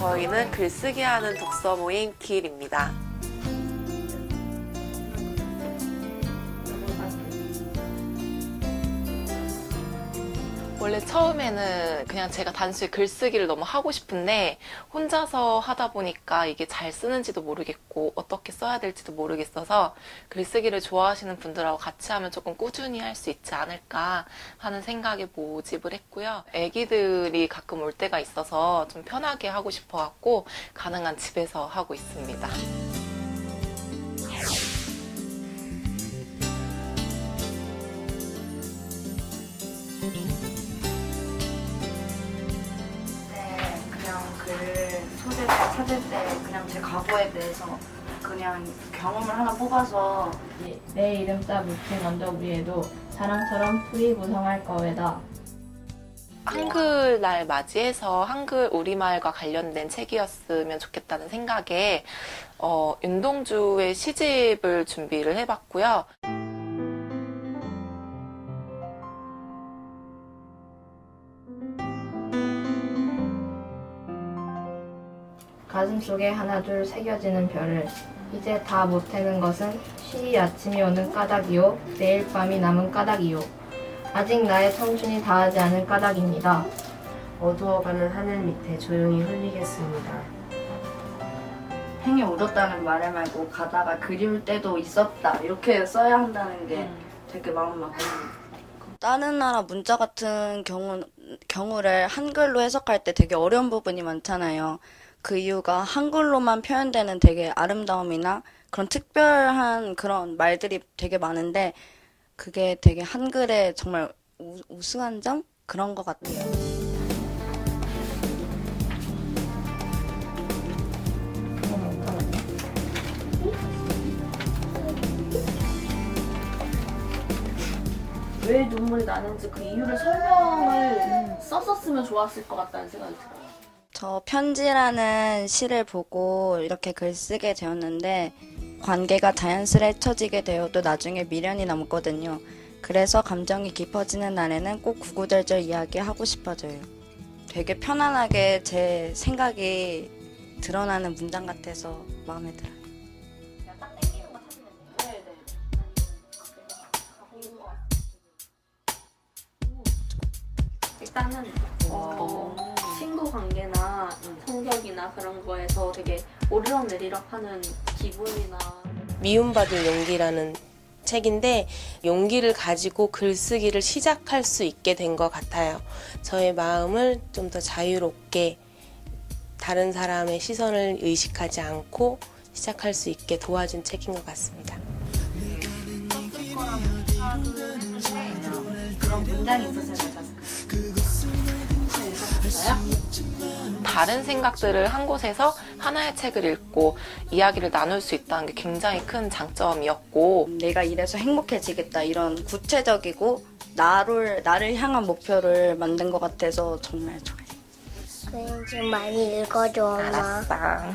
여기는 글쓰기 하는 독서 모임 길입니다. 원래 처음에는 그냥 제가 단순히 글쓰기를 너무 하고 싶은데 혼자서 하다 보니까 이게 잘 쓰는지도 모르겠고 어떻게 써야 될지도 모르겠어서 글쓰기를 좋아하시는 분들하고 같이 하면 조금 꾸준히 할 수 있지 않을까 하는 생각에 모집을 했고요. 애기들이 가끔 올 때가 있어서 좀 편하게 하고 싶어 갖고 가능한 집에서 하고 있습니다. 찾을 때 그냥 제 과거에 대해서 그냥 경험을 하나 뽑아서 내 이름자 묻힌 언덕 위에도 자랑처럼 풀이 구성할 거외다. 한글날 맞이해서 한글 우리말과 관련된 책이었으면 좋겠다는 생각에 어, 윤동주의 시집을 준비를 해봤고요. 가슴속에 하나 둘 새겨지는 별을 이제 다 못해는 것은 쉬이 아침이 오는 까닭이요 내일 밤이 남은 까닭이요 아직 나의 청춘이 다하지 않은 까닭입니다. 어두워가는 하늘 밑에 조용히 흘리겠습니다. 행이 울었다는 말을 말고 가다가 그리울 때도 있었다 이렇게 써야 한다는 게 되게 마음 아픕니다. 다른 나라 문자 같은 경우, 경우를 한글로 해석할 때 되게 어려운 부분이 많잖아요. 그 이유가 한글로만 표현되는 되게 아름다움이나 그런 특별한 그런 말들이 되게 많은데 그게 되게 한글의 정말 우, 우수한 점? 그런 것 같아요. 왜 눈물이 나는지 그 이유를 설명을 썼었으면 좋았을 것 같다는 생각이 들어요. 저 편지라는 시를 보고 이렇게 글 쓰게 되었는데 관계가 자연스레쳐지게 되어도 나중에 미련이 남거든요. 그래서 감정이 깊어지는 날에는 꼭 구구절절 이야기하고 싶어져요. 되게 편안하게 제 생각이 드러나는 문장 같아서 마음에 들어요. 일단은 어, 친구 관계나 성격이나 그런 거에서 되게 오르락 내리락 하는 기분이나 미움받을 용기라는 책인데 용기를 가지고 글쓰기를 시작할 수 있게 된 것 같아요. 저의 마음을 좀 더 자유롭게 다른 사람의 시선을 의식하지 않고 시작할 수 있게 도와준 책인 것 같습니다. 그런 문장이 있었으면 좋았을 다른 생각들을 한 곳에서 하나의 책을 읽고 이야기를 나눌 수 있다는 게 굉장히 큰 장점이었고 내가 이래서 행복해지겠다 이런 구체적이고 나를 나를 향한 목표를 만든 것 같아서 정말 좋아요. 그냥 좀 많이 읽어줘, 엄마. 다른